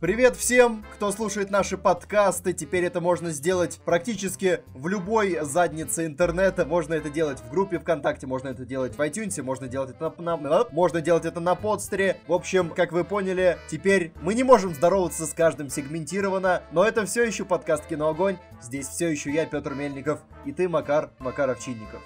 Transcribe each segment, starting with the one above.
Привет всем, кто слушает наши подкасты. Теперь это можно сделать практически в любой заднице интернета. Можно это делать в группе ВКонтакте, можно это делать в iTunes, можно делать это на, на, можно делать это на подстере. В общем, как вы поняли, теперь мы не можем здороваться с каждым сегментированно, но это все еще подкаст Кино Огонь. Здесь все еще я, Петр Мельников, и ты, Макар Макаров Чинников.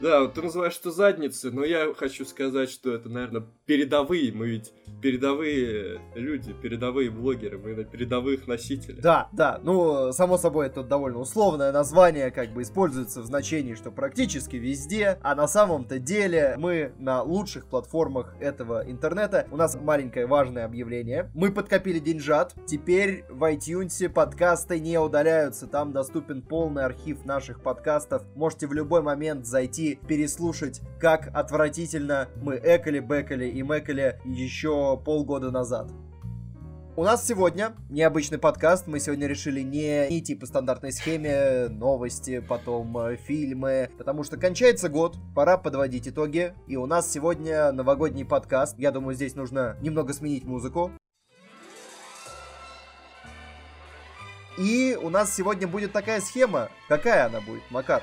Да, вот ты называешь это задницы, но я хочу сказать, что это, наверное, передовые. Мы ведь передовые люди, передовые блогеры, мы на передовых носителях. Да, да, ну, само собой, это довольно условное название, как бы используется в значении, что практически везде, а на самом-то деле мы на лучших платформах этого интернета. У нас маленькое важное объявление. Мы подкопили деньжат, теперь в iTunes подкасты не удаляются, там доступен полный архив наших подкастов. Можете в любой момент зайти переслушать, как отвратительно мы экали, бэкали и мэкали еще полгода назад. У нас сегодня необычный подкаст. Мы сегодня решили не идти по стандартной схеме, новости, потом э, фильмы, потому что кончается год, пора подводить итоги. И у нас сегодня новогодний подкаст. Я думаю, здесь нужно немного сменить музыку. И у нас сегодня будет такая схема. Какая она будет, Макар?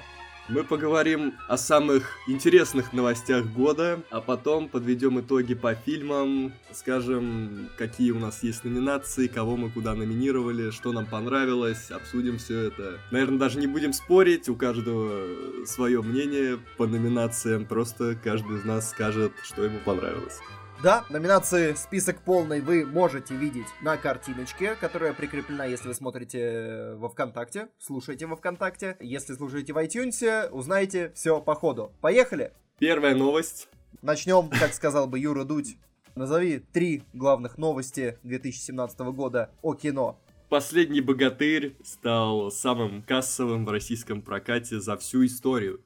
Мы поговорим о самых интересных новостях года, а потом подведем итоги по фильмам, скажем, какие у нас есть номинации, кого мы куда номинировали, что нам понравилось, обсудим все это. Наверное, даже не будем спорить, у каждого свое мнение по номинациям, просто каждый из нас скажет, что ему понравилось. Да, номинации список полный вы можете видеть на картиночке, которая прикреплена, если вы смотрите э, во ВКонтакте, слушаете во ВКонтакте. Если слушаете в iTunes, узнаете все по ходу. Поехали! Первая новость. Начнем, как сказал бы Юра Дудь. Назови три главных новости 2017 года о кино. Последний богатырь стал самым кассовым в российском прокате за всю историю.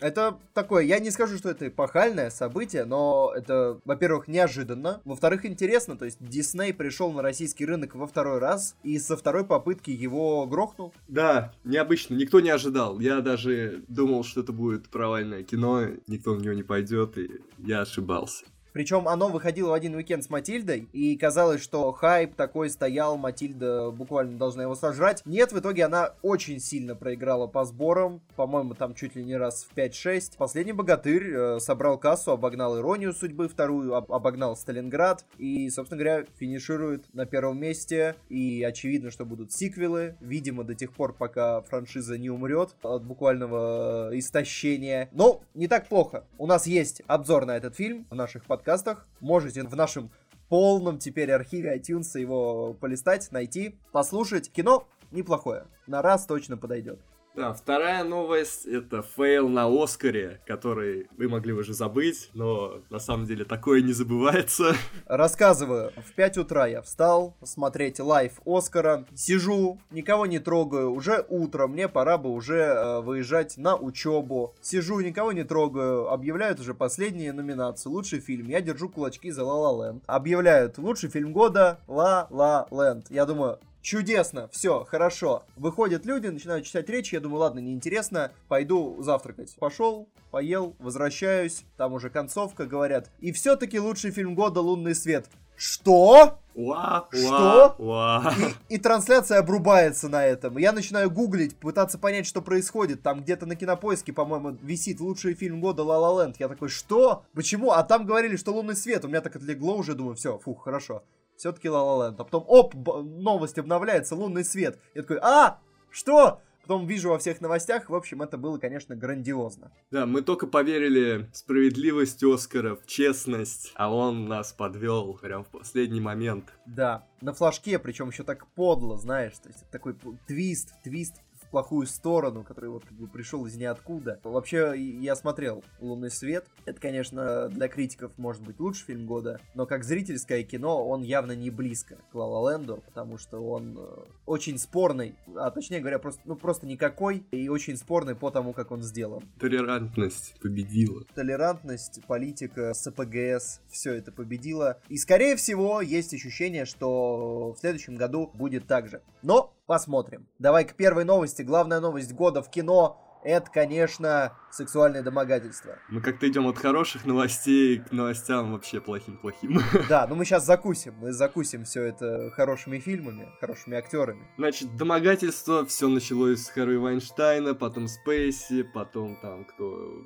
Это такое, я не скажу, что это эпохальное событие, но это, во-первых, неожиданно, во-вторых, интересно, то есть Дисней пришел на российский рынок во второй раз и со второй попытки его грохнул. Да, необычно, никто не ожидал. Я даже думал, что это будет провальное кино, никто в него не пойдет, и я ошибался. Причем оно выходило в один уикенд с Матильдой, и казалось, что хайп такой стоял, Матильда буквально должна его сожрать. Нет, в итоге она очень сильно проиграла по сборам, по-моему, там чуть ли не раз в 5-6. Последний богатырь э, собрал кассу, обогнал Иронию судьбы вторую, об обогнал Сталинград, и, собственно говоря, финиширует на первом месте, и очевидно, что будут сиквелы, видимо, до тех пор, пока франшиза не умрет от буквального э, истощения. Но не так плохо. У нас есть обзор на этот фильм в наших подкастах подкастах. Можете в нашем полном теперь архиве iTunes его полистать, найти, послушать. Кино неплохое. На раз точно подойдет. Да, вторая новость — это фейл на Оскаре, который вы могли уже забыть, но на самом деле такое не забывается. Рассказываю. В 5 утра я встал смотреть лайв Оскара. Сижу, никого не трогаю. Уже утро, мне пора бы уже э, выезжать на учебу. Сижу, никого не трогаю. Объявляют уже последние номинации. Лучший фильм. Я держу кулачки за La La Land. Объявляют лучший фильм года La La Land. Я думаю, Чудесно, все, хорошо. Выходят люди, начинают читать речь, я думаю, ладно, неинтересно, пойду завтракать. Пошел, поел, возвращаюсь, там уже концовка, говорят. И все-таки лучший фильм года «Лунный свет». Что? Уа, что? Уа. И, и трансляция обрубается на этом. Я начинаю гуглить, пытаться понять, что происходит. Там где-то на кинопоиске, по-моему, висит лучший фильм года La La Land. Я такой, что? Почему? А там говорили, что лунный свет. У меня так отлегло уже, думаю, все, фух, хорошо все-таки Land. А потом, оп, новость обновляется, лунный свет. Я такой, а, что? Потом вижу во всех новостях, в общем, это было, конечно, грандиозно. Да, мы только поверили в справедливость Оскара, в честность, а он нас подвел прям в последний момент. Да, на флажке, причем еще так подло, знаешь, то есть такой твист, твист плохую сторону, который вот как бы пришел из ниоткуда. Вообще, я смотрел «Лунный свет». Это, конечно, для критиков может быть лучший фильм года, но как зрительское кино он явно не близко к «Ла Ла Ленду», потому что он э, очень спорный, а точнее говоря, просто, ну, просто никакой, и очень спорный по тому, как он сделан. Толерантность победила. Толерантность, политика, СПГС, все это победило. И, скорее всего, есть ощущение, что в следующем году будет так же. Но Посмотрим. Давай к первой новости. Главная новость года в кино. это, конечно, сексуальное домогательство. Мы как-то идем от хороших новостей к новостям вообще плохим-плохим. Да, ну мы сейчас закусим. Мы закусим все это хорошими фильмами, хорошими актерами. Значит, домогательство, все началось с Харви Вайнштейна, потом Спейси, потом там кто...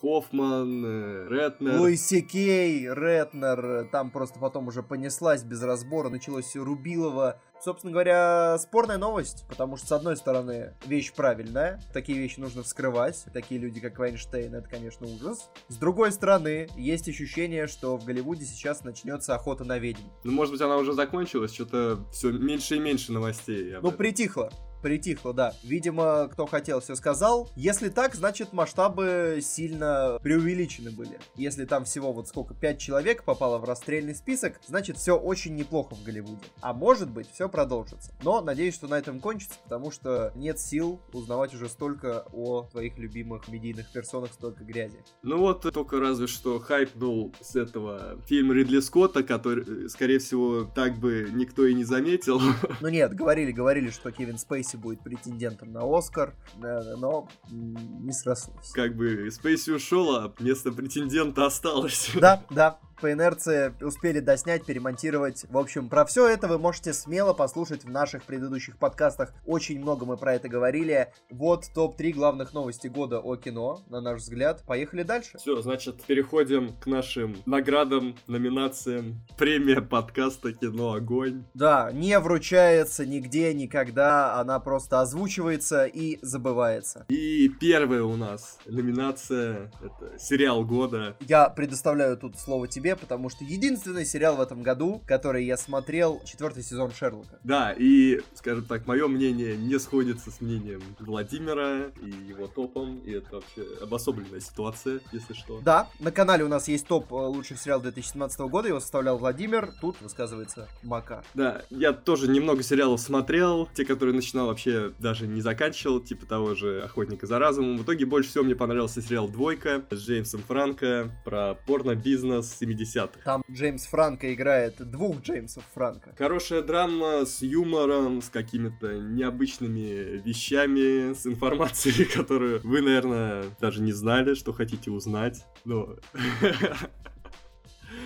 Хоффман, э, Ретнер. Луи Кей, Ретнер, там просто потом уже понеслась без разбора, началось Рубилова, собственно говоря, спорная новость, потому что, с одной стороны, вещь правильная, такие вещи нужно вскрывать, такие люди, как Вайнштейн, это, конечно, ужас. С другой стороны, есть ощущение, что в Голливуде сейчас начнется охота на ведьм. Ну, может быть, она уже закончилась, что-то все меньше и меньше новостей. Ну, притихло притихло, да. Видимо, кто хотел, все сказал. Если так, значит масштабы сильно преувеличены были. Если там всего вот сколько, 5 человек попало в расстрельный список, значит все очень неплохо в Голливуде. А может быть, все продолжится. Но надеюсь, что на этом кончится, потому что нет сил узнавать уже столько о твоих любимых медийных персонах, столько грязи. Ну вот, только разве что хайп был с этого фильма Ридли Скотта, который, скорее всего, так бы никто и не заметил. Ну нет, говорили, говорили, что Кевин Спейси Спейси будет претендентом на Оскар, но не срослось. Как бы Спейси ушел, а место претендента осталось. Да, да, по инерции успели доснять, перемонтировать. В общем, про все это вы можете смело послушать в наших предыдущих подкастах. Очень много мы про это говорили. Вот топ-3 главных новости года о кино, на наш взгляд. Поехали дальше. Все, значит, переходим к нашим наградам, номинациям. Премия подкаста «Кино Огонь». Да, не вручается нигде, никогда. Она просто озвучивается и забывается. И первая у нас номинация — это сериал года. Я предоставляю тут слово тебе себе, потому что единственный сериал в этом году, который я смотрел, четвертый сезон Шерлока. Да, и, скажем так, мое мнение не сходится с мнением Владимира и его топом, и это вообще обособленная ситуация, если что. Да, на канале у нас есть топ э, лучших сериалов 2017 года, его составлял Владимир, тут высказывается Мака. Да, я тоже немного сериалов смотрел, те, которые начинал вообще даже не заканчивал, типа того же «Охотника за разумом». В итоге больше всего мне понравился сериал «Двойка» с Джеймсом Франко про порно-бизнес 70-х. Там Джеймс Франко играет двух Джеймсов Франко. Хорошая драма с юмором, с какими-то необычными вещами, с информацией, которую вы, наверное, даже не знали, что хотите узнать. Но...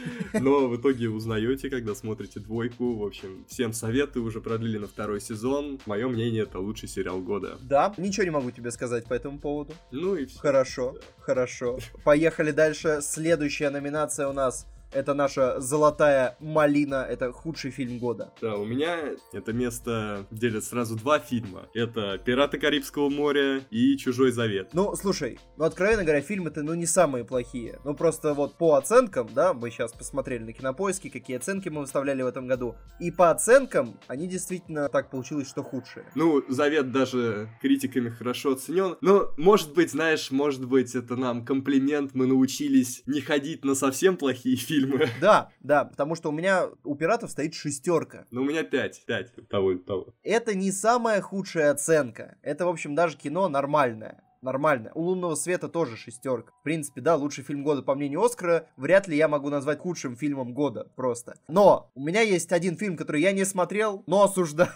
Но в итоге узнаете, когда смотрите двойку. В общем, всем советую, уже продлили на второй сезон. Мое мнение, это лучший сериал года. Да, ничего не могу тебе сказать по этому поводу. Ну и все. Хорошо, да. хорошо. Поехали дальше. Следующая номинация у нас это наша золотая малина, это худший фильм года. Да, у меня это место делят сразу два фильма. Это «Пираты Карибского моря» и «Чужой завет». Ну, слушай, ну, откровенно говоря, фильмы-то, ну, не самые плохие. Ну, просто вот по оценкам, да, мы сейчас посмотрели на Кинопоиске, какие оценки мы выставляли в этом году. И по оценкам они действительно так получилось, что худшие. Ну, «Завет» даже критиками хорошо оценен. Но, может быть, знаешь, может быть, это нам комплимент, мы научились не ходить на совсем плохие фильмы, фильмы. Да, да, потому что у меня у пиратов стоит шестерка. Ну, у меня пять, пять, того того. Это не самая худшая оценка. Это, в общем, даже кино нормальное нормально. У лунного света тоже шестерка. В принципе, да, лучший фильм года по мнению Оскара. Вряд ли я могу назвать худшим фильмом года просто. Но у меня есть один фильм, который я не смотрел, но осуждаю.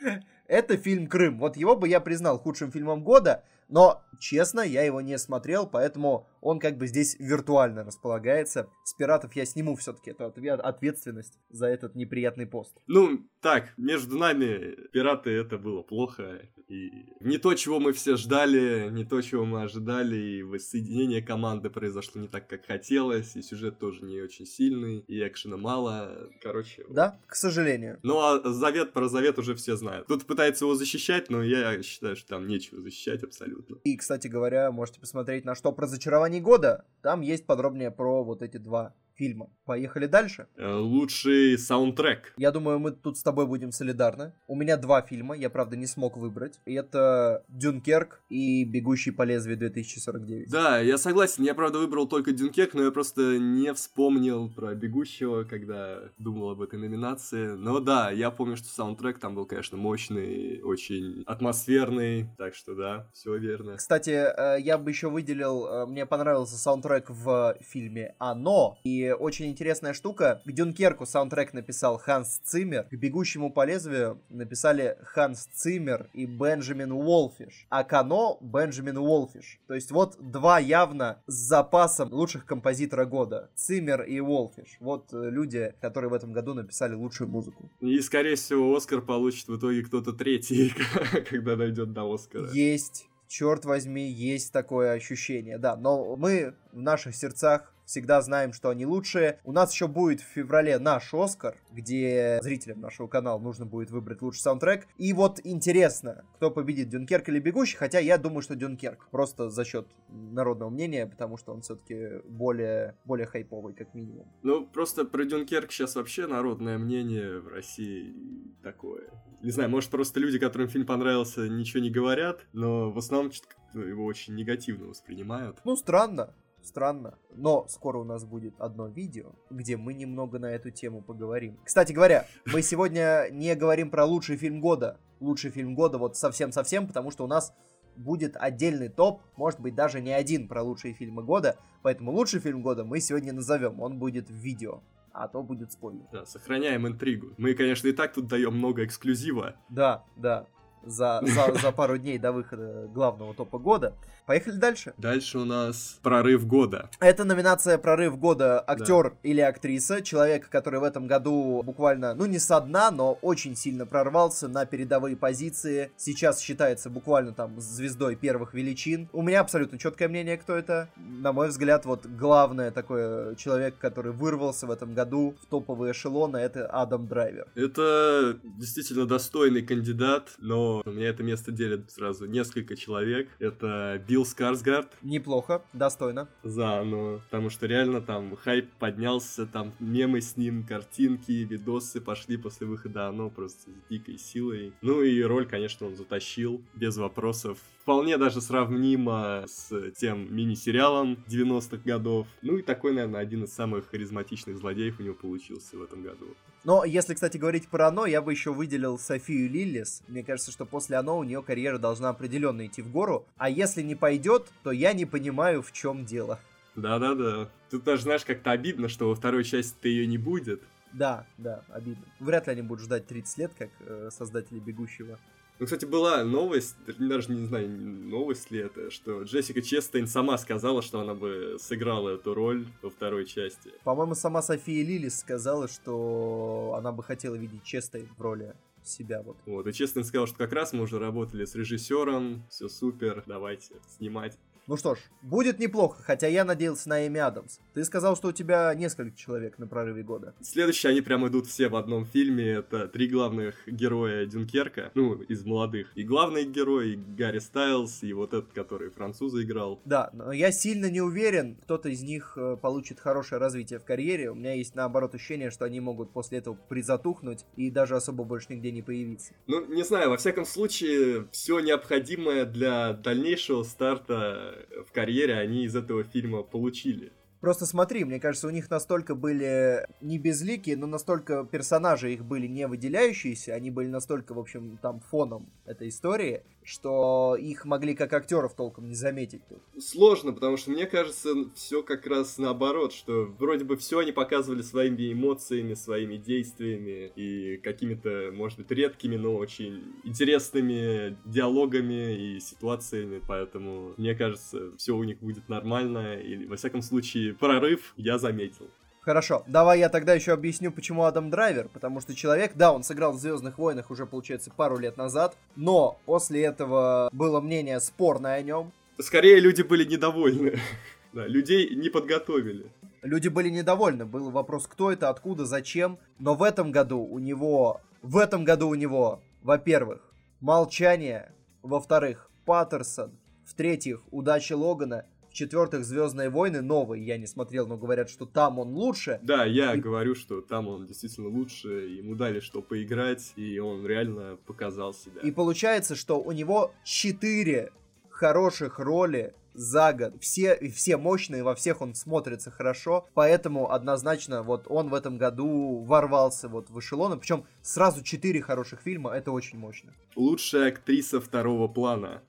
Это фильм «Крым». Вот его бы я признал худшим фильмом года, но, честно, я его не смотрел, поэтому он как бы здесь виртуально располагается. С пиратов я сниму все-таки эту ответственность за этот неприятный пост. Ну, так, между нами пираты это было плохо. И не то, чего мы все ждали, не то, чего мы ожидали, и воссоединение команды произошло не так, как хотелось, и сюжет тоже не очень сильный, и экшена мало. Короче. Да, к сожалению. Ну, а завет про завет уже все знают. Тут пытается его защищать, но я считаю, что там нечего защищать абсолютно. И, кстати говоря, можете посмотреть на что про зачарование года. Там есть подробнее про вот эти два фильма. Поехали дальше. Э, лучший саундтрек. Я думаю, мы тут с тобой будем солидарны. У меня два фильма, я, правда, не смог выбрать. Это «Дюнкерк» и «Бегущий по лезвию 2049». Да, я согласен. Я, правда, выбрал только «Дюнкерк», но я просто не вспомнил про «Бегущего», когда думал об этой номинации. Но да, я помню, что саундтрек там был, конечно, мощный, очень атмосферный. Так что да, все верно. Кстати, э, я бы еще выделил, э, мне понравился саундтрек в фильме «Оно». И очень интересная штука. К Дюнкерку саундтрек написал Ханс Циммер, к Бегущему по лезвию написали Ханс Циммер и Бенджамин Уолфиш, а к «Оно» Бенджамин Уолфиш. То есть вот два явно с запасом лучших композитора года. Циммер и Уолфиш. Вот э, люди, которые в этом году написали лучшую музыку. И, скорее всего, Оскар получит в итоге кто-то третий, когда дойдет до Оскара. Есть черт возьми, есть такое ощущение, да. Но мы в наших сердцах всегда знаем, что они лучшие. У нас еще будет в феврале наш Оскар, где зрителям нашего канала нужно будет выбрать лучший саундтрек. И вот интересно, кто победит, Дюнкерк или Бегущий, хотя я думаю, что Дюнкерк. Просто за счет народного мнения, потому что он все-таки более, более хайповый, как минимум. Ну, просто про Дюнкерк сейчас вообще народное мнение в России такое. Не знаю, может, просто люди, которым фильм понравился, ничего не говорят, но в основном его очень негативно воспринимают. Ну, странно. Странно. Но скоро у нас будет одно видео, где мы немного на эту тему поговорим. Кстати говоря, мы сегодня не говорим про лучший фильм года. Лучший фильм года вот совсем-совсем, потому что у нас будет отдельный топ, может быть даже не один про лучшие фильмы года, поэтому лучший фильм года мы сегодня назовем, он будет в видео, а то будет спойлер. Да, сохраняем интригу. Мы, конечно, и так тут даем много эксклюзива. Да, да, за, за, за пару дней до выхода главного топа года. Поехали дальше. Дальше у нас прорыв года. Это номинация прорыв года актер да. или актриса. Человек, который в этом году буквально, ну не со дна, но очень сильно прорвался на передовые позиции. Сейчас считается буквально там звездой первых величин. У меня абсолютно четкое мнение, кто это. На мой взгляд, вот главное такой человек, который вырвался в этом году в топовые эшелоны, это Адам Драйвер. Это действительно достойный кандидат, но у меня это место делит сразу несколько человек. Это Билл Скарсгард. Неплохо, достойно. За, ну, потому что реально там хайп поднялся, там мемы с ним, картинки, видосы пошли после выхода оно просто с дикой силой. Ну и роль, конечно, он затащил, без вопросов. Вполне даже сравнимо с тем мини-сериалом 90-х годов. Ну и такой, наверное, один из самых харизматичных злодеев у него получился в этом году. Но если, кстати, говорить про оно, я бы еще выделил Софию Лиллис. Мне кажется, что после оно у нее карьера должна определенно идти в гору. А если не пойдет, то я не понимаю, в чем дело. Да-да-да. Тут даже, знаешь, как-то обидно, что во второй части-то ее не будет. Да, да, обидно. Вряд ли они будут ждать 30 лет, как э, создатели «Бегущего». Ну, кстати, была новость, даже не знаю, новость ли это, что Джессика Честейн сама сказала, что она бы сыграла эту роль во второй части. По-моему, сама София Лилис сказала, что она бы хотела видеть Честейн в роли себя вот. Вот, и Честейн сказал, что как раз мы уже работали с режиссером, все супер, давайте снимать. Ну что ж, будет неплохо, хотя я надеялся на Эми Адамс. Ты сказал, что у тебя несколько человек на прорыве года. Следующие, они прям идут все в одном фильме. Это три главных героя Дюнкерка, ну, из молодых. И главный герой, и Гарри Стайлз, и вот этот, который француза играл. Да, но я сильно не уверен, кто-то из них э, получит хорошее развитие в карьере. У меня есть, наоборот, ощущение, что они могут после этого призатухнуть и даже особо больше нигде не появиться. Ну, не знаю, во всяком случае, все необходимое для дальнейшего старта в карьере они из этого фильма получили. Просто смотри, мне кажется, у них настолько были не безликие, но настолько персонажи их были не выделяющиеся, они были настолько, в общем, там фоном этой истории, что их могли как актеров толком не заметить тут. Сложно, потому что мне кажется, все как раз наоборот, что вроде бы все они показывали своими эмоциями, своими действиями и какими-то, может быть, редкими, но очень интересными диалогами и ситуациями, поэтому мне кажется, все у них будет нормально, или, во всяком случае, прорыв я заметил. Хорошо, давай я тогда еще объясню, почему Адам Драйвер. Потому что человек, да, он сыграл в Звездных войнах уже, получается, пару лет назад, но после этого было мнение спорное о нем. Скорее, люди были недовольны. Да, людей не подготовили. Люди были недовольны. Был вопрос, кто это, откуда, зачем. Но в этом году у него... В этом году у него, во-первых, молчание. Во-вторых, Паттерсон. В-третьих, удача Логана в-четвертых, Звездные войны новые я не смотрел, но говорят, что там он лучше. Да, я и... говорю, что там он действительно лучше, ему дали что поиграть, и он реально показал себя. И получается, что у него четыре хороших роли за год. Все, все мощные, во всех он смотрится хорошо, поэтому однозначно вот он в этом году ворвался вот в эшелоны, причем сразу четыре хороших фильма, это очень мощно. Лучшая актриса второго плана.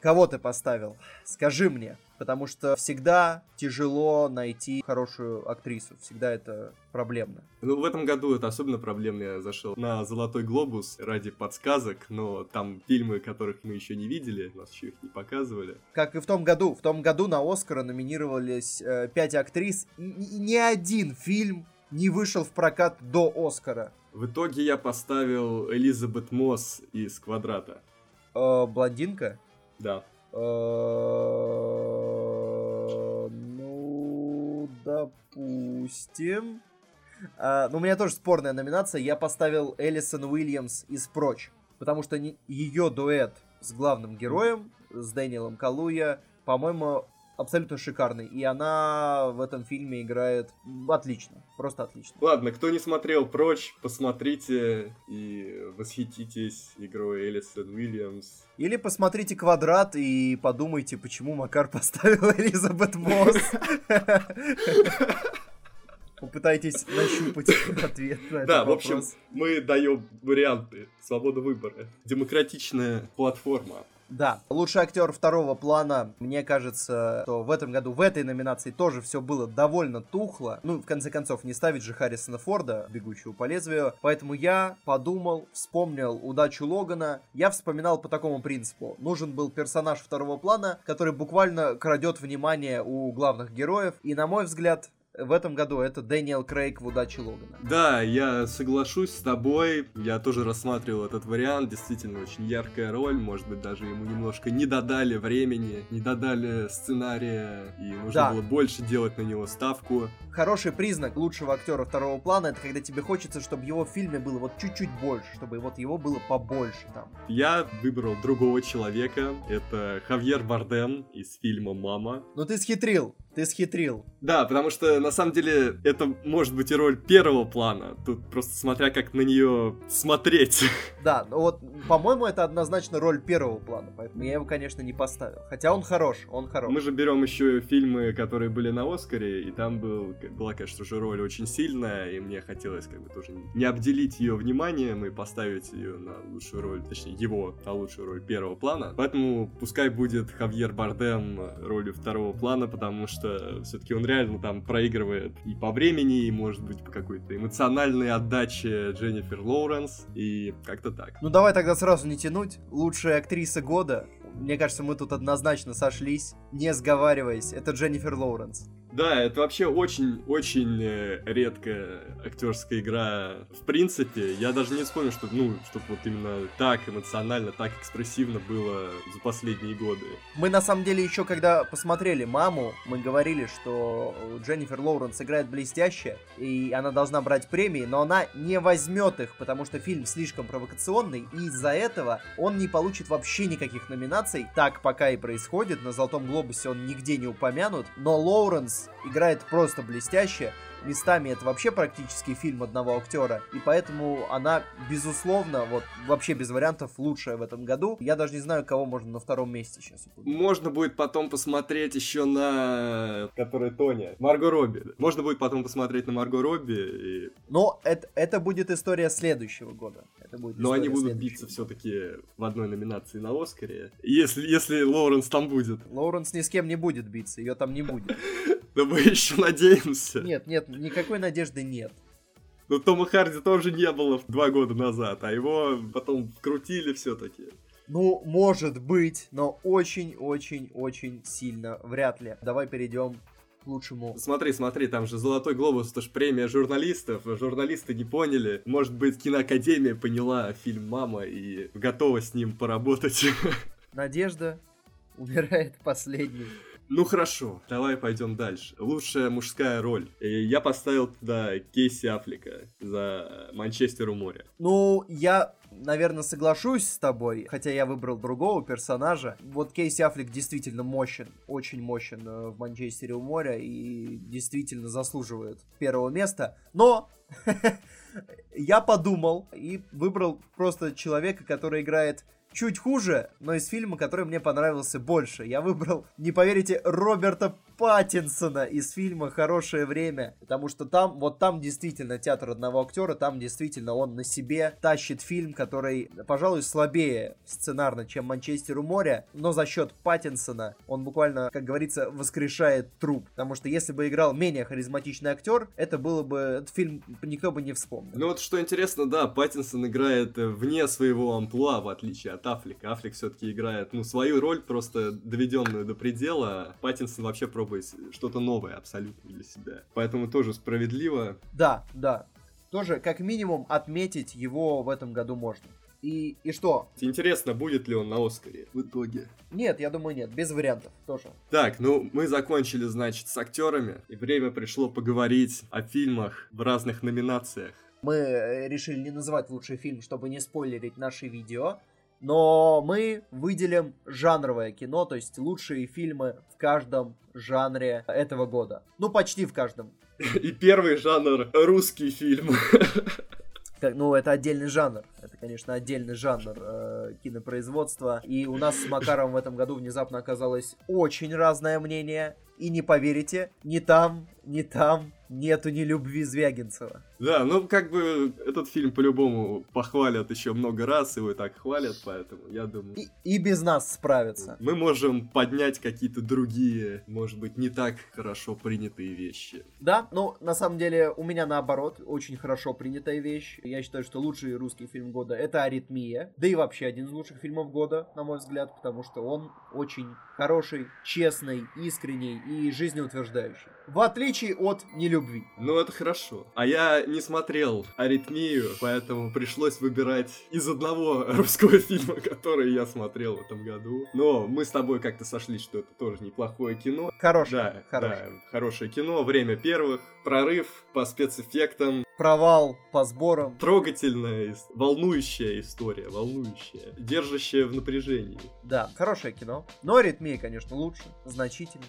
Кого ты поставил? Скажи мне. Потому что всегда тяжело найти хорошую актрису. Всегда это проблемно. Ну, в этом году это особенно проблемно. Я зашел на «Золотой глобус» ради подсказок, но там фильмы, которых мы еще не видели, нас еще их не показывали. Как и в том году. В том году на «Оскара» номинировались э, пять актрис. И ни один фильм не вышел в прокат до «Оскара». В итоге я поставил Элизабет Мосс из «Квадрата». Э, блондинка? Да. Э, ну, допустим. А, ну, у меня тоже спорная номинация. Я поставил Элисон Уильямс из «Прочь». Потому что ее дуэт с главным героем, с Дэниелом Калуя, по-моему, абсолютно шикарный. И она в этом фильме играет отлично. Просто отлично. Ладно, кто не смотрел «Прочь», посмотрите и восхититесь игрой Элисон Уильямс. Или посмотрите «Квадрат» и подумайте, почему Макар поставил Элизабет Мосс. Попытайтесь нащупать ответ на этот Да, в общем, мы даем варианты, свобода выбора. Демократичная платформа. Да, лучший актер второго плана, мне кажется, что в этом году в этой номинации тоже все было довольно тухло. Ну, в конце концов, не ставить же Харрисона Форда, бегущего по лезвию. Поэтому я подумал, вспомнил удачу Логана. Я вспоминал по такому принципу. Нужен был персонаж второго плана, который буквально крадет внимание у главных героев. И, на мой взгляд, в этом году это Дэниел Крейг в «Удаче Логана». Да, я соглашусь с тобой. Я тоже рассматривал этот вариант. Действительно, очень яркая роль. Может быть, даже ему немножко не додали времени, не додали сценария, и нужно да. было больше делать на него ставку. Хороший признак лучшего актера второго плана это когда тебе хочется, чтобы его в фильме было вот чуть-чуть больше, чтобы вот его было побольше там. Я выбрал другого человека. Это Хавьер Бардем из фильма «Мама». Ну ты схитрил. Ты схитрил. Да, потому что на самом деле это может быть и роль первого плана. Тут просто смотря как на нее смотреть. Да, ну вот, по-моему, это однозначно роль первого плана, поэтому я его, конечно, не поставил. Хотя он хорош, он хорош. Мы же берем еще фильмы, которые были на Оскаре, и там был, была, конечно же, роль очень сильная, и мне хотелось как бы тоже не обделить ее вниманием и поставить ее на лучшую роль, точнее, его на лучшую роль первого плана. Поэтому пускай будет Хавьер Бардем ролью второго плана, потому что что все-таки он реально там проигрывает и по времени, и, может быть, по какой-то эмоциональной отдаче Дженнифер Лоуренс, и как-то так. Ну давай тогда сразу не тянуть. Лучшая актриса года. Мне кажется, мы тут однозначно сошлись, не сговариваясь. Это Дженнифер Лоуренс. Да, это вообще очень-очень э, редкая актерская игра. В принципе, я даже не вспомню, что, ну, чтобы вот именно так эмоционально, так экспрессивно было за последние годы. Мы на самом деле еще, когда посмотрели «Маму», мы говорили, что Дженнифер Лоуренс играет блестяще, и она должна брать премии, но она не возьмет их, потому что фильм слишком провокационный, и из-за этого он не получит вообще никаких номинаций. Так пока и происходит, на «Золотом глобусе» он нигде не упомянут, но Лоуренс играет просто блестяще местами это вообще практически фильм одного актера, и поэтому она, безусловно, вот вообще без вариантов лучшая в этом году. Я даже не знаю, кого можно на втором месте сейчас. Можно будет потом посмотреть еще на... Который Тоня. Марго Робби. Можно будет потом посмотреть на Марго Робби и... Но это, это будет история следующего года. Это будет Но они будут биться все-таки в одной номинации на Оскаре. Если, если Лоуренс там будет. Лоуренс ни с кем не будет биться, ее там не будет. Да мы еще надеемся. Нет, нет, никакой надежды нет. Но Тома Харди тоже не было два года назад, а его потом вкрутили все-таки. Ну, может быть, но очень-очень-очень сильно вряд ли. Давай перейдем лучшему. Смотри, смотри, там же Золотой Глобус, это же премия журналистов. Журналисты не поняли. Может быть, киноакадемия поняла фильм «Мама» и готова с ним поработать. Надежда умирает последней. Ну хорошо, давай пойдем дальше. Лучшая мужская роль. И я поставил туда Кейси Аффлека за Манчестер у моря. Ну, я наверное, соглашусь с тобой, хотя я выбрал другого персонажа. Вот Кейси Аффлек действительно мощен, очень мощен э, в Манчестере у моря и действительно заслуживает первого места. Но я подумал и выбрал просто человека, который играет чуть хуже, но из фильма, который мне понравился больше. Я выбрал, не поверите, Роберта Паттинсона из фильма «Хорошее время», потому что там, вот там действительно театр одного актера, там действительно он на себе тащит фильм, который, пожалуй, слабее сценарно, чем «Манчестер у моря», но за счет Паттинсона он буквально, как говорится, воскрешает труп, потому что если бы играл менее харизматичный актер, это было бы, этот фильм никто бы не вспомнил. Ну вот что интересно, да, Паттинсон играет вне своего амплуа, в отличие от Аффлека. Аффлек все-таки играет, ну, свою роль, просто доведенную до предела, Паттинсон вообще пробует что-то новое абсолютно для себя. Поэтому тоже справедливо. Да, да. Тоже, как минимум, отметить его в этом году можно. И, и что? Интересно, будет ли он на Оскаре в итоге? Нет, я думаю, нет, без вариантов тоже. Так, ну мы закончили, значит, с актерами, и время пришло поговорить о фильмах в разных номинациях. Мы э, решили не называть лучший фильм, чтобы не спойлерить наши видео. Но мы выделим жанровое кино, то есть лучшие фильмы в каждом жанре этого года. Ну, почти в каждом. И первый жанр — русский фильм. ну, это отдельный жанр. Это, конечно, отдельный жанр э, кинопроизводства. И у нас с Макаром в этом году внезапно оказалось очень разное мнение. И не поверите, ни там, ни там нету ни любви Звягинцева. Да, ну как бы этот фильм по-любому похвалят еще много раз, его и так хвалят, поэтому я думаю... И, и без нас справятся. Мы можем поднять какие-то другие, может быть, не так хорошо принятые вещи. Да, ну на самом деле у меня наоборот, очень хорошо принятая вещь. Я считаю, что лучший русский фильм года это «Аритмия», да и вообще один из лучших фильмов года, на мой взгляд, потому что он очень хороший, честный, искренний и жизнеутверждающий. В отличие от нелюбви. Ну, это хорошо. А я не смотрел «Аритмию», поэтому пришлось выбирать из одного русского фильма, который я смотрел в этом году. Но мы с тобой как-то сошлись, что это тоже неплохое кино. Хорошее. Да, хорошее. да, хорошее кино. Время первых, прорыв по спецэффектам. Провал по сборам. Трогательная, волнующая история, волнующая, держащая в напряжении. Да, хорошее кино. Но «Аритмия», конечно, лучше, значительно.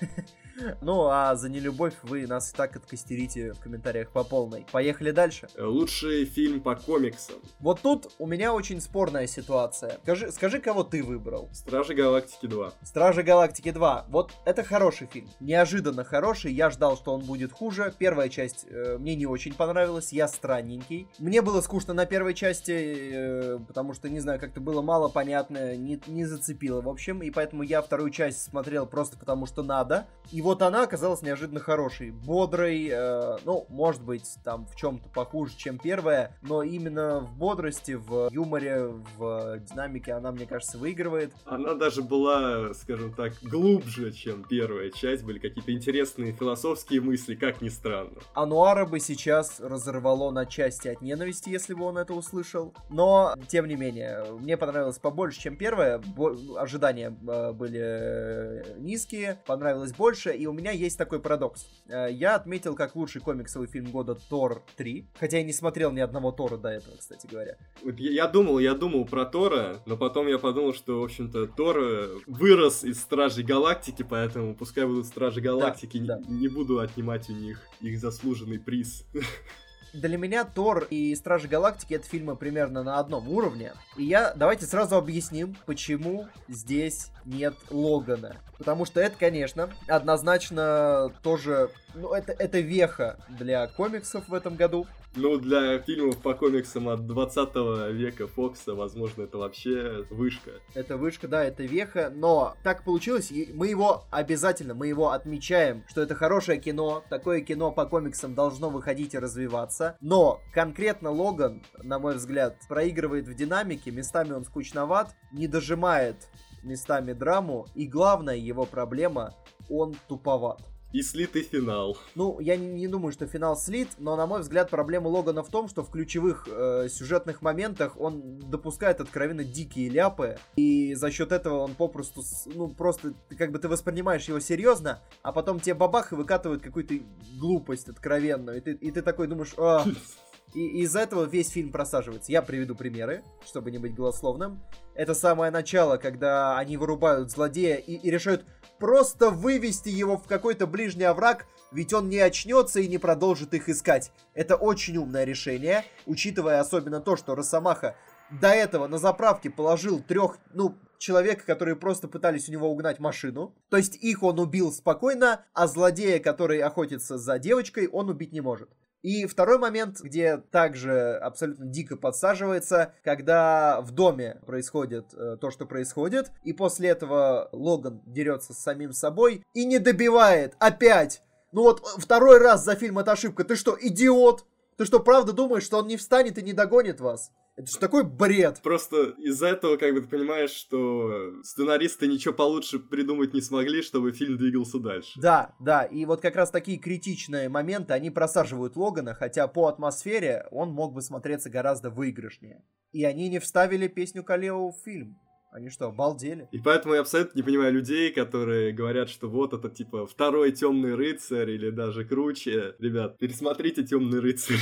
Ну, а за нелюбовь вы нас и так откостерите в комментариях по полной. Поехали дальше. Лучший фильм по комиксам. Вот тут у меня очень спорная ситуация. Скажи, скажи кого ты выбрал? Стражи Галактики 2. Стражи Галактики 2. Вот это хороший фильм. Неожиданно хороший. Я ждал, что он будет хуже. Первая часть э, мне не очень понравилась. Я странненький. Мне было скучно на первой части, э, потому что, не знаю, как-то было мало понятно, не, не зацепило, в общем. И поэтому я вторую часть смотрел просто потому, что надо. И вот она оказалась неожиданно хорошей, бодрой, э, ну, может быть, там в чем-то похуже, чем первая, но именно в бодрости, в юморе, в динамике она, мне кажется, выигрывает. Она даже была, скажем так, глубже, чем первая часть, были какие-то интересные философские мысли, как ни странно. Ануара бы сейчас разорвало на части от ненависти, если бы он это услышал, но, тем не менее, мне понравилось побольше, чем первая, Бо- ожидания э, были э, низкие, понравилось больше, и у меня есть такой парадокс. Э, я отметил как лучший комиксовый фильм года Тор 3, хотя я не смотрел ни одного Тора до этого, кстати говоря. Вот я думал, я думал про Тора, но потом я подумал, что, в общем-то, Тор вырос из Стражей Галактики, поэтому пускай будут Стражи Галактики, да, не, да. не буду отнимать у них их заслуженный приз. для меня Тор и Стражи Галактики это фильмы примерно на одном уровне. И я давайте сразу объясним, почему здесь нет Логана. Потому что это, конечно, однозначно тоже, ну, это, это веха для комиксов в этом году. Ну, для фильмов по комиксам от 20 века Фокса, возможно, это вообще вышка. Это вышка, да, это веха, но так получилось, и мы его обязательно, мы его отмечаем, что это хорошее кино, такое кино по комиксам должно выходить и развиваться, но конкретно Логан, на мой взгляд, проигрывает в динамике, местами он скучноват, не дожимает местами драму, и главная его проблема, он туповат. И слитый финал. Ну, я не, не думаю, что финал слит, но, на мой взгляд, проблема Логана в том, что в ключевых э, сюжетных моментах он допускает откровенно дикие ляпы, и за счет этого он попросту, ну, просто, как бы ты воспринимаешь его серьезно, а потом тебе бабах и выкатывают какую-то глупость откровенную, и ты, и ты такой думаешь, а, и из-за этого весь фильм просаживается. Я приведу примеры, чтобы не быть голословным. Это самое начало, когда они вырубают злодея и, и решают просто вывести его в какой-то ближний овраг, ведь он не очнется и не продолжит их искать. Это очень умное решение, учитывая особенно то, что Росомаха до этого на заправке положил трех, ну, человека, которые просто пытались у него угнать машину. То есть их он убил спокойно, а злодея, который охотится за девочкой, он убить не может. И второй момент, где также абсолютно дико подсаживается, когда в доме происходит э, то, что происходит, и после этого Логан дерется с самим собой и не добивает опять. Ну вот второй раз за фильм это ошибка. Ты что, идиот? Ты что, правда думаешь, что он не встанет и не догонит вас? Это же такой бред. Просто из-за этого, как бы, ты понимаешь, что сценаристы ничего получше придумать не смогли, чтобы фильм двигался дальше. Да, да, и вот как раз такие критичные моменты, они просаживают Логана, хотя по атмосфере он мог бы смотреться гораздо выигрышнее. И они не вставили песню Калео в фильм. Они что, обалдели? И поэтому я абсолютно не понимаю людей, которые говорят, что вот это типа второй темный рыцарь или даже круче. Ребят, пересмотрите темный рыцарь.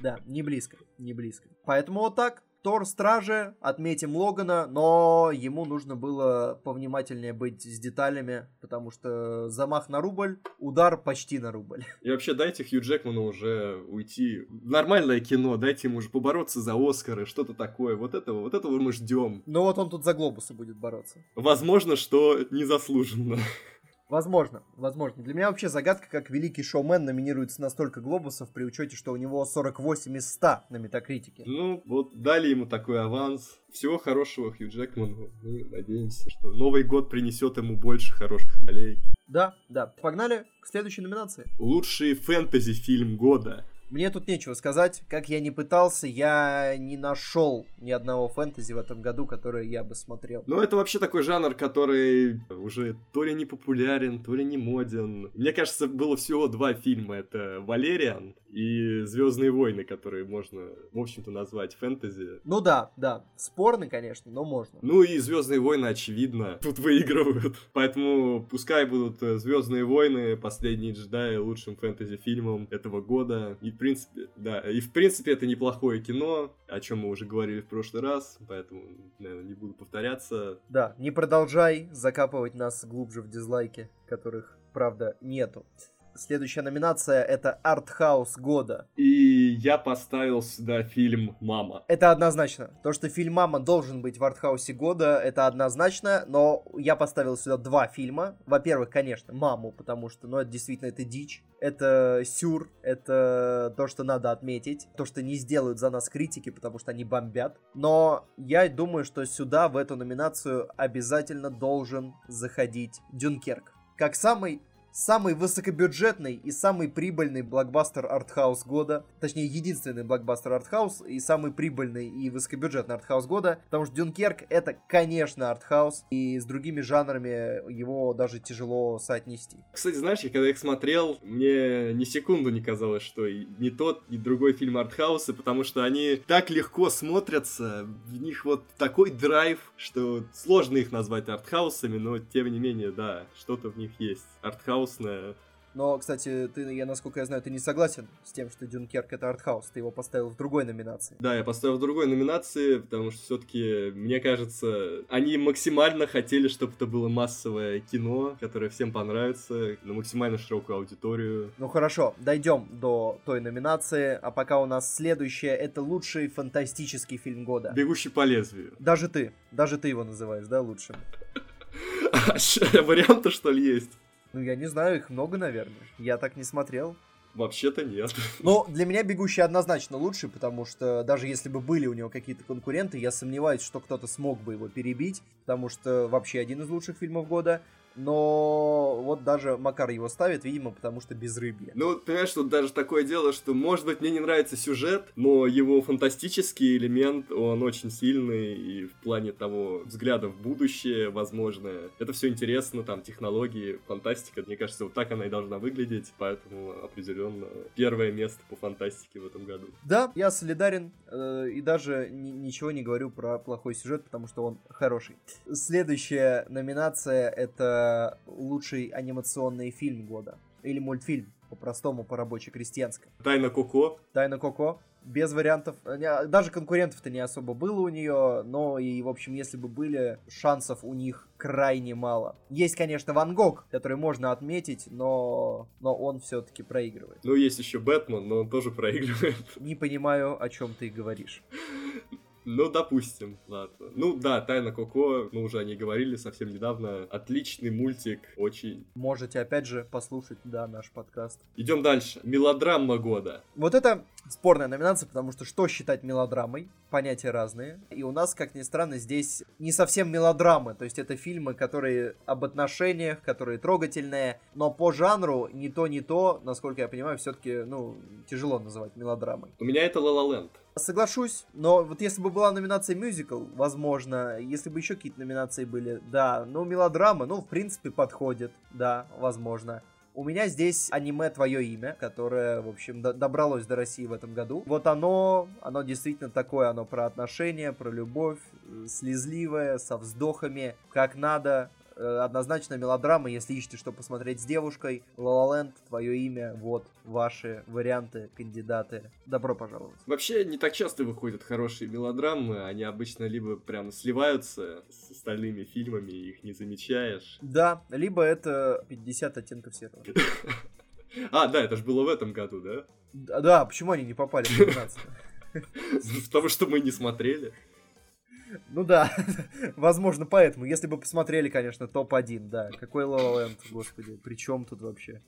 Да, не близко, не близко. Поэтому вот так. Тор Стражи, отметим Логана, но ему нужно было повнимательнее быть с деталями, потому что замах на рубль, удар почти на рубль. И вообще дайте Хью Джекману уже уйти нормальное кино, дайте ему уже побороться за Оскары, что-то такое. Вот этого, вот этого мы ждем. Ну вот он тут за глобусы будет бороться. Возможно, что незаслуженно. Возможно, возможно. Для меня вообще загадка, как великий шоумен номинируется на столько глобусов при учете, что у него 48 из 100 на метакритике. Ну, вот дали ему такой аванс. Всего хорошего Хью Джекману. Мы надеемся, что Новый год принесет ему больше хороших ролей. Да, да. Погнали к следующей номинации. Лучший фэнтези-фильм года. Мне тут нечего сказать. Как я не пытался, я не нашел ни одного фэнтези в этом году, которое я бы смотрел. Ну, это вообще такой жанр, который уже то ли не популярен, то ли не моден. Мне кажется, было всего два фильма. Это «Валериан» и Звездные войны, которые можно, в общем-то, назвать фэнтези. Ну да, да. Спорный, конечно, но можно. Ну и Звездные войны, очевидно, тут выигрывают. Поэтому пускай будут Звездные войны, последние джедаи лучшим фэнтези-фильмом этого года. И принципе, да, и в принципе это неплохое кино, о чем мы уже говорили в прошлый раз, поэтому, наверное, не буду повторяться. Да, не продолжай закапывать нас глубже в дизлайки, которых, правда, нету. Следующая номинация это артхаус года. И я поставил сюда фильм «Мама». Это однозначно. То, что фильм «Мама» должен быть в артхаусе года, это однозначно, но я поставил сюда два фильма. Во-первых, конечно, «Маму», потому что, ну, это действительно, это дичь. Это сюр, это то, что надо отметить. То, что не сделают за нас критики, потому что они бомбят. Но я думаю, что сюда, в эту номинацию, обязательно должен заходить Дюнкерк. Как самый самый высокобюджетный и самый прибыльный блокбастер артхаус года. Точнее, единственный блокбастер артхаус и самый прибыльный и высокобюджетный артхаус года. Потому что Дюнкерк это, конечно, артхаус. И с другими жанрами его даже тяжело соотнести. Кстати, знаешь, я когда их смотрел, мне ни секунду не казалось, что и не тот, ни другой фильм артхауса, потому что они так легко смотрятся, в них вот такой драйв, что сложно их назвать артхаусами, но тем не менее, да, что-то в них есть. Артхаус артхаусная. Но, кстати, ты, я, насколько я знаю, ты не согласен с тем, что Дюнкерк это артхаус. Ты его поставил в другой номинации. Да, я поставил в другой номинации, потому что все-таки, мне кажется, они максимально хотели, чтобы это было массовое кино, которое всем понравится, на максимально широкую аудиторию. Ну хорошо, дойдем до той номинации, а пока у нас следующее это лучший фантастический фильм года. Бегущий по лезвию. Даже ты, даже ты его называешь, да, лучшим? Варианты, что ли, есть? Ну, я не знаю, их много, наверное. Я так не смотрел. Вообще-то нет. Но для меня «Бегущий» однозначно лучше, потому что даже если бы были у него какие-то конкуренты, я сомневаюсь, что кто-то смог бы его перебить, потому что вообще один из лучших фильмов года но вот даже Макар его ставит, видимо, потому что без рыбья. Ну, понимаешь, тут даже такое дело, что, может быть, мне не нравится сюжет, но его фантастический элемент, он очень сильный, и в плане того взгляда в будущее, возможно, это все интересно, там, технологии, фантастика, мне кажется, вот так она и должна выглядеть, поэтому определенно первое место по фантастике в этом году. Да, я солидарен, э, и даже ничего не говорю про плохой сюжет, потому что он хороший. Следующая номинация — это лучший анимационный фильм года. Или мультфильм, по-простому, по-рабоче-крестьянски. Тайна Коко. Тайна Коко. Без вариантов. Даже конкурентов-то не особо было у нее, но и, в общем, если бы были, шансов у них крайне мало. Есть, конечно, Ван Гог, который можно отметить, но, но он все-таки проигрывает. Ну, есть еще Бэтмен, но он тоже проигрывает. Не понимаю, о чем ты говоришь. Ну, допустим, ладно. Ну да, Тайна Коко, мы уже о ней говорили совсем недавно. Отличный мультик, очень. Можете опять же послушать, да, наш подкаст. Идем дальше. Мелодрама года. Вот это спорная номинация, потому что что считать мелодрамой? Понятия разные. И у нас, как ни странно, здесь не совсем мелодрамы. То есть это фильмы, которые об отношениях, которые трогательные, но по жанру ни то, ни то, насколько я понимаю, все-таки, ну, тяжело называть мелодрамой. У меня это La La Land. Соглашусь, но вот если бы была номинация мюзикл, возможно, если бы еще какие-то номинации были, да, ну мелодрама, ну в принципе подходит, да, возможно. У меня здесь аниме «Твое имя», которое, в общем, до добралось до России в этом году. Вот оно, оно действительно такое, оно про отношения, про любовь, э, слезливое, со вздохами, как надо, однозначно мелодрама, если ищете, что посмотреть с девушкой. Land, твое имя, вот ваши варианты, кандидаты. Добро пожаловать. Вообще не так часто выходят хорошие мелодрамы, они обычно либо прям сливаются с остальными фильмами, их не замечаешь. Да, либо это 50 оттенков серого. А, да, это же было в этом году, да? Да, почему они не попали в 15 Потому что мы не смотрели. Ну да, возможно, поэтому. Если бы посмотрели, конечно, топ-1, да. Какой La господи, при чем тут вообще?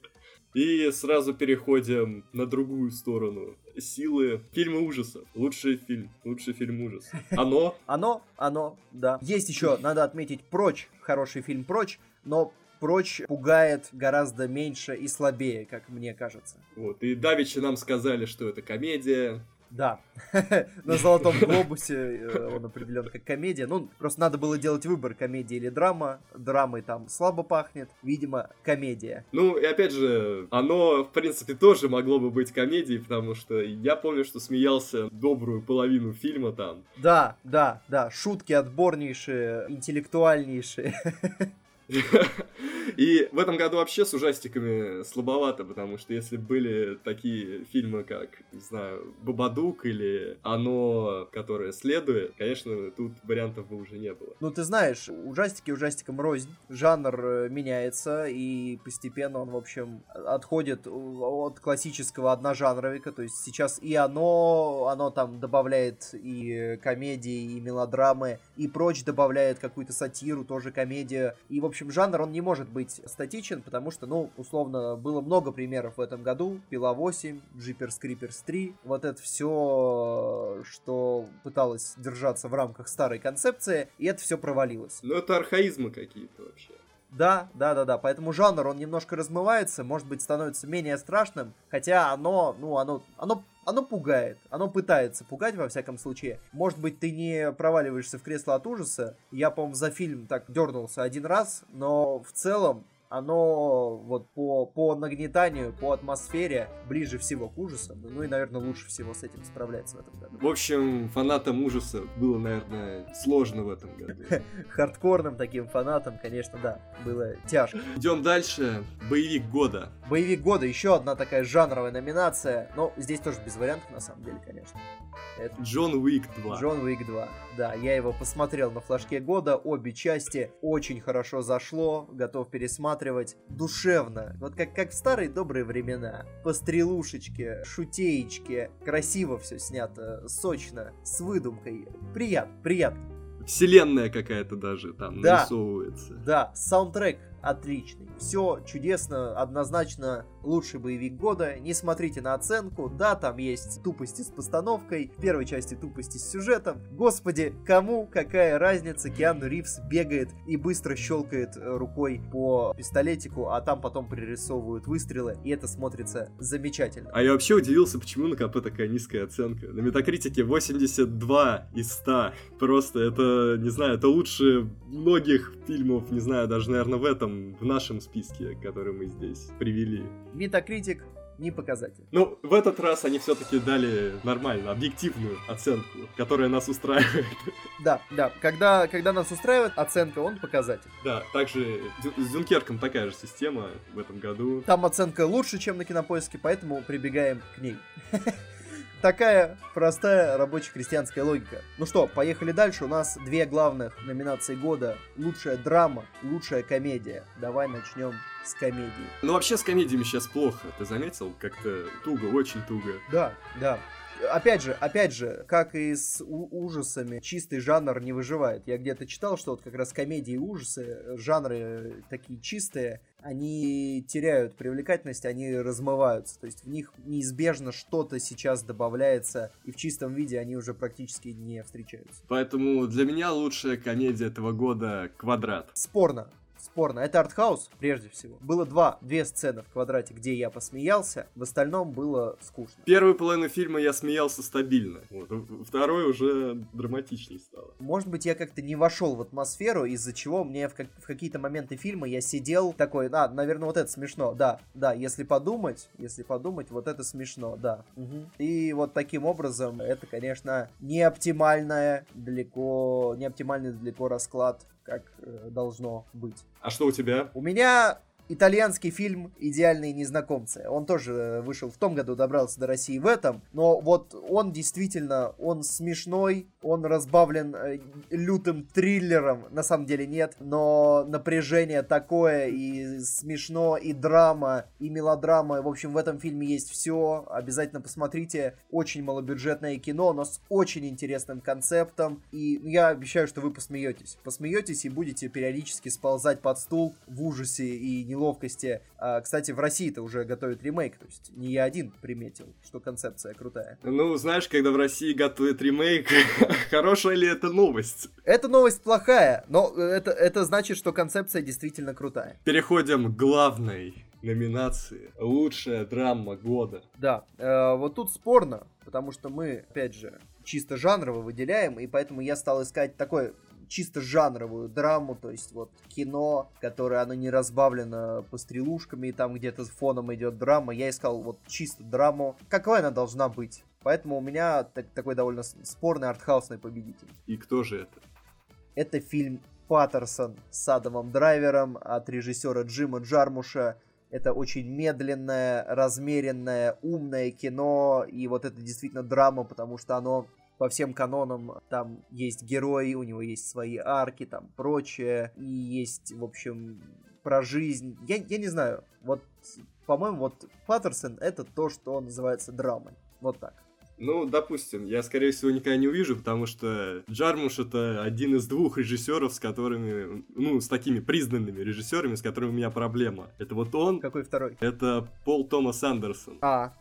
И сразу переходим на другую сторону. Силы. Фильмы ужасов. Лучший фильм. Лучший фильм ужасов. Оно. Оно, оно, да. Есть еще, надо отметить, Прочь. Хороший фильм Прочь. Но Прочь пугает гораздо меньше и слабее, как мне кажется. Вот, и Давичи нам сказали, что это комедия, да, на Золотом Глобусе э, он определен как комедия. Ну, просто надо было делать выбор, комедия или драма. Драмой там слабо пахнет, видимо, комедия. Ну, и опять же, оно, в принципе, тоже могло бы быть комедией, потому что я помню, что смеялся добрую половину фильма там. Да, да, да, шутки отборнейшие, интеллектуальнейшие. И в этом году вообще с ужастиками слабовато, потому что если были такие фильмы, как, не знаю, Бабадук или Оно, которое следует, конечно, тут вариантов бы уже не было. Ну, ты знаешь, ужастики ужастикам рознь, жанр э, меняется, и постепенно он, в общем, отходит от классического одножанровика, то есть сейчас и оно, оно там добавляет и комедии, и мелодрамы, и прочь добавляет какую-то сатиру, тоже комедию, и, в общем, жанр, он не может быть статичен, потому что, ну, условно, было много примеров в этом году. Пила 8, Jeepers Creepers 3. Вот это все, что пыталось держаться в рамках старой концепции, и это все провалилось. Ну, это архаизмы какие-то вообще. Да, да, да, да. Поэтому жанр, он немножко размывается, может быть, становится менее страшным, хотя оно, ну, оно, оно оно пугает, оно пытается пугать, во всяком случае. Может быть, ты не проваливаешься в кресло от ужаса. Я, по-моему, за фильм так дернулся один раз, но в целом оно вот по, по нагнетанию, по атмосфере ближе всего к ужасам. Ну и, наверное, лучше всего с этим справляется в этом году. В общем, фанатам ужаса было, наверное, сложно в этом году. Хардкорным таким фанатам, конечно, да, было тяжко. Идем дальше. Боевик года. Боевик года, еще одна такая жанровая номинация. Но здесь тоже без вариантов, на самом деле, конечно. Это... Джон Уик 2. Джон Уик 2. Да, я его посмотрел на флажке года. Обе части очень хорошо зашло. Готов пересматривать. Душевно. Вот как, как в старые добрые времена. По стрелушечке, шутеечке. Красиво все снято. Сочно. С выдумкой. Приятно, приятно. Вселенная какая-то даже там да, нарисовывается. Да, саундтрек отличный. Все чудесно, однозначно лучший боевик года. Не смотрите на оценку. Да, там есть тупости с постановкой, в первой части тупости с сюжетом. Господи, кому какая разница? Киану Ривз бегает и быстро щелкает э, рукой по пистолетику, а там потом пририсовывают выстрелы, и это смотрится замечательно. А я вообще удивился, почему на КП такая низкая оценка. На Метакритике 82 из 100. Просто это, не знаю, это лучше многих фильмов, не знаю, даже, наверное, в этом, в нашем списке, который мы здесь привели. Метакритик не показатель. Ну, в этот раз они все-таки дали нормально, объективную оценку, которая нас устраивает. Да, да. Когда, когда нас устраивает оценка, он показатель. Да, также с Дюнкерком такая же система в этом году. Там оценка лучше, чем на кинопоиске, поэтому прибегаем к ней. Такая простая рабоче-крестьянская логика. Ну что, поехали дальше. У нас две главных номинации года. Лучшая драма, лучшая комедия. Давай начнем с комедии. Ну вообще с комедиями сейчас плохо. Ты заметил? Как-то туго, очень туго. Да, да. опять же, опять же, как и с ужасами, чистый жанр не выживает. Я где-то читал, что вот как раз комедии и ужасы, жанры такие чистые, они теряют привлекательность, они размываются. То есть в них неизбежно что-то сейчас добавляется, и в чистом виде они уже практически не встречаются. Поэтому для меня лучшая комедия этого года «Квадрат». Спорно спорно. Это артхаус, прежде всего. Было два, две сцены в квадрате, где я посмеялся, в остальном было скучно. Первую половину фильма я смеялся стабильно, вот. второй уже драматичней стало. Может быть, я как-то не вошел в атмосферу, из-за чего мне в, как- в какие-то моменты фильма я сидел такой, а, наверное, вот это смешно, да, да, если подумать, если подумать, вот это смешно, да. Угу. И вот таким образом, это, конечно, не оптимальная далеко, не оптимальный далеко расклад как э, должно быть. А что у тебя? У меня итальянский фильм «Идеальные незнакомцы». Он тоже э, вышел в том году, добрался до России в этом. Но вот он действительно, он смешной, он разбавлен э, лютым триллером. На самом деле нет, но напряжение такое, и смешно, и драма, и мелодрама. В общем, в этом фильме есть все. Обязательно посмотрите. Очень малобюджетное кино, но с очень интересным концептом. И я обещаю, что вы посмеетесь. Посмеетесь и будете периодически сползать под стул в ужасе и не неловкости. А, кстати, в России-то уже готовят ремейк, то есть не я один приметил, что концепция крутая. Ну, знаешь, когда в России готовят ремейк, хорошая ли это новость? Это новость плохая, но это, это значит, что концепция действительно крутая. Переходим к главной номинации «Лучшая драма года». Да, э, вот тут спорно, потому что мы, опять же, чисто жанрово выделяем, и поэтому я стал искать такой чисто жанровую драму, то есть вот кино, которое оно не разбавлено пострелушками, и там где-то с фоном идет драма. Я искал вот чисто драму, какой она должна быть. Поэтому у меня так, такой довольно спорный артхаусный победитель. И кто же это? Это фильм Паттерсон с Адамом Драйвером от режиссера Джима Джармуша. Это очень медленное, размеренное, умное кино, и вот это действительно драма, потому что оно по всем канонам там есть герои, у него есть свои арки, там прочее, и есть, в общем, про жизнь. Я, я не знаю, вот, по-моему, вот Паттерсон это то, что называется драмой. Вот так. Ну, допустим, я, скорее всего, никогда не увижу, потому что Джармуш это один из двух режиссеров, с которыми, ну, с такими признанными режиссерами, с которыми у меня проблема. Это вот он. Какой второй? Это Пол Томас Андерсон. А,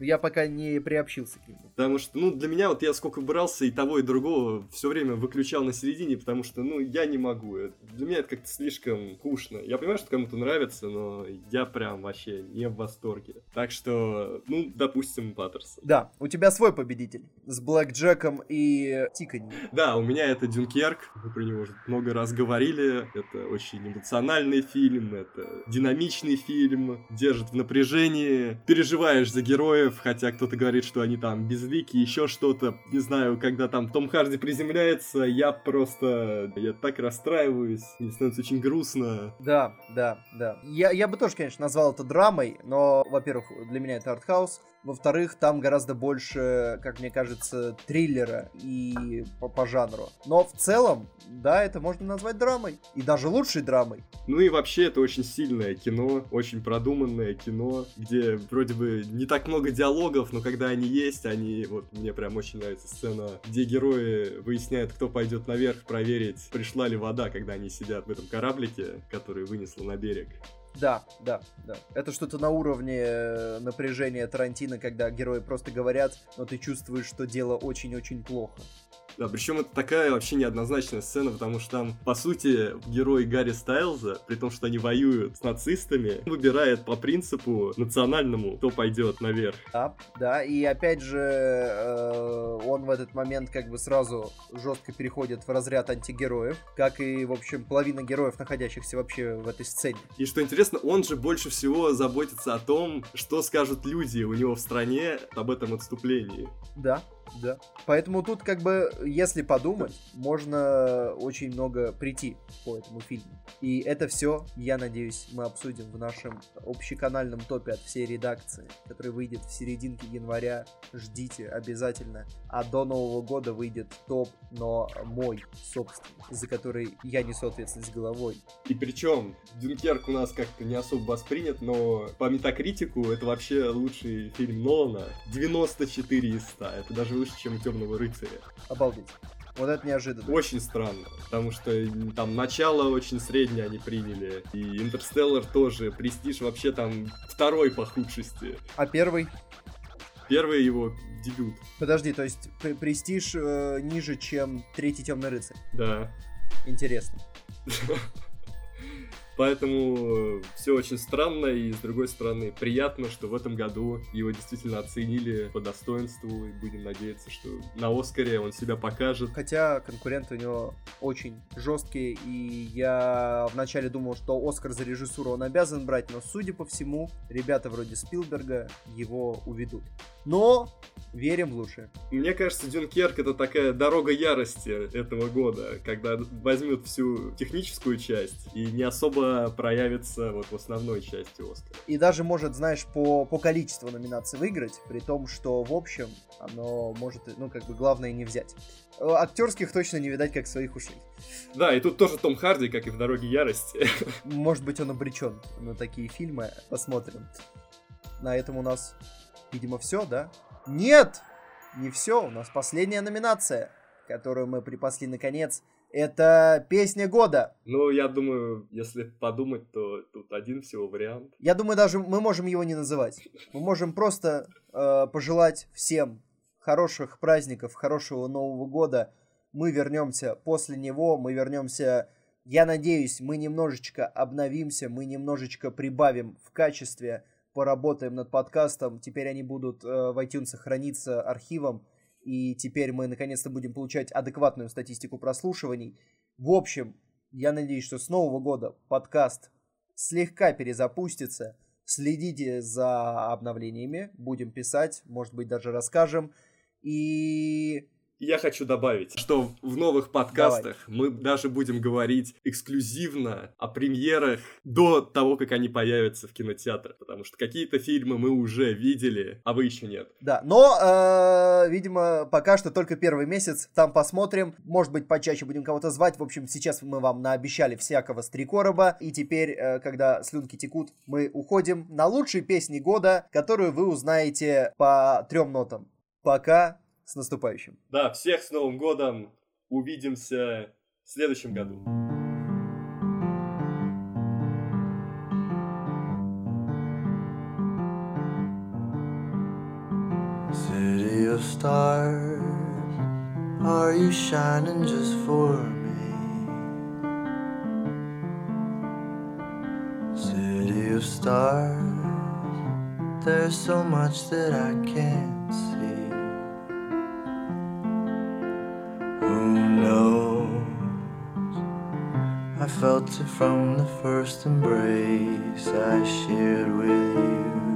я пока не приобщился к нему. Потому что, ну, для меня вот я сколько брался и того, и другого все время выключал на середине, потому что, ну, я не могу. Для меня это как-то слишком кушно. Я понимаю, что кому-то нравится, но я прям вообще не в восторге. Так что, ну, допустим, Паттерсон. Да, у тебя свой победитель с Блэк Джеком и Тикани. Да, у меня это Дюнкерк. Мы про него уже много раз говорили. Это очень эмоциональный фильм, это динамичный фильм, держит в напряжении, переживаешь за героев, героев, хотя кто-то говорит, что они там безлики, еще что-то. Не знаю, когда там Том Харди приземляется, я просто... Я так расстраиваюсь, мне становится очень грустно. Да, да, да. Я, я бы тоже, конечно, назвал это драмой, но, во-первых, для меня это артхаус. Во-вторых, там гораздо больше, как мне кажется, триллера и по, по жанру. Но в целом, да, это можно назвать драмой. И даже лучшей драмой. Ну и вообще, это очень сильное кино, очень продуманное кино, где вроде бы не так много диалогов, но когда они есть, они... Вот мне прям очень нравится сцена, где герои выясняют, кто пойдет наверх проверить, пришла ли вода, когда они сидят в этом кораблике, который вынесло на берег. Да, да, да. Это что-то на уровне э, напряжения Тарантино, когда герои просто говорят, но ты чувствуешь, что дело очень-очень плохо. Да, причем это такая вообще неоднозначная сцена, потому что там, по сути, герой Гарри Стайлза, при том, что они воюют с нацистами, выбирает по принципу национальному, кто пойдет наверх. Да, да, и опять же, э, он в этот момент как бы сразу жестко переходит в разряд антигероев, как и, в общем, половина героев, находящихся вообще в этой сцене. И что интересно, он же больше всего заботится о том, что скажут люди у него в стране об этом отступлении. Да, Да. Поэтому тут как бы, если подумать, можно очень много прийти по этому фильму. И это все, я надеюсь, мы обсудим в нашем общеканальном топе от всей редакции, который выйдет в серединке января. Ждите обязательно. А до Нового года выйдет топ, но мой собственный, за который я несу ответственность головой. И причем Дюнкерк у нас как-то не особо воспринят, но по метакритику это вообще лучший фильм Нолана. 94 из 100. Это даже выше, чем Темного рыцаря. Обалдеть. Вот это неожиданно. Очень странно, потому что там начало очень среднее они приняли, и Интерстеллар тоже, Престиж вообще там второй по худшести. А первый? Первый его дебют. Подожди, то есть Престиж э, ниже, чем Третий Темный рыцарь? Да. Интересно. Поэтому все очень странно, и с другой стороны приятно, что в этом году его действительно оценили по достоинству, и будем надеяться, что на Оскаре он себя покажет. Хотя конкуренты у него очень жесткие, и я вначале думал, что Оскар за режиссуру он обязан брать, но судя по всему, ребята вроде Спилберга его уведут. Но верим в лучшее. Мне кажется, Дюнкерк это такая дорога ярости этого года, когда возьмут всю техническую часть и не особо проявится вот в основной части Оскара. И даже может, знаешь, по, по количеству номинаций выиграть, при том, что в общем оно может, ну, как бы главное не взять. Э, актерских точно не видать, как своих ушей. Да, и тут тоже Том Харди, как и в «Дороге ярости». Может быть, он обречен на такие фильмы. Посмотрим. На этом у нас Видимо, все, да? Нет! Не все, у нас последняя номинация, которую мы припасли наконец. Это песня года. Ну, я думаю, если подумать, то тут один всего вариант. Я думаю, даже мы можем его не называть. Мы можем просто э, пожелать всем хороших праздников, хорошего Нового года. Мы вернемся после него, мы вернемся. Я надеюсь, мы немножечко обновимся, мы немножечко прибавим в качестве поработаем над подкастом. Теперь они будут э, в iTunes храниться архивом. И теперь мы наконец-то будем получать адекватную статистику прослушиваний. В общем, я надеюсь, что с Нового года подкаст слегка перезапустится. Следите за обновлениями, будем писать, может быть, даже расскажем. И я хочу добавить, что в новых подкастах Давай. мы даже будем говорить эксклюзивно о премьерах до того, как они появятся в кинотеатрах, потому что какие-то фильмы мы уже видели, а вы еще нет. Да, но, э, видимо, пока что только первый месяц, там посмотрим, может быть, почаще будем кого-то звать, в общем, сейчас мы вам наобещали всякого стрекороба, и теперь, э, когда слюнки текут, мы уходим на лучшие песни года, которую вы узнаете по трем нотам. Пока с наступающим. Да, всех с Новым годом. Увидимся в следующем году. City of stars, are you shining just for me? City of stars, there's so much that I can't see. Felt it from the first embrace I shared with you.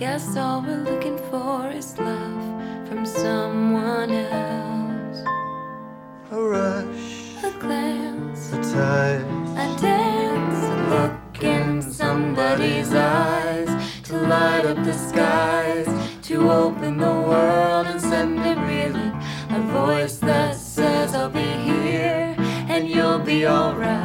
Yes, all we're looking for is love from someone else. A rush, a glance, a touch, a dance, a look in somebody's eyes to light up the skies, to open the world and send it reeling. A voice that says I'll be here and you'll be alright.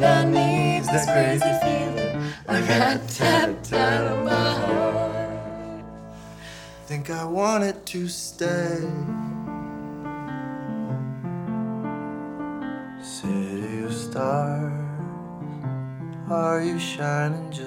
That I need's this crazy feeling I got tapped out of my heart. Think I want it to stay. City of stars, are you shining just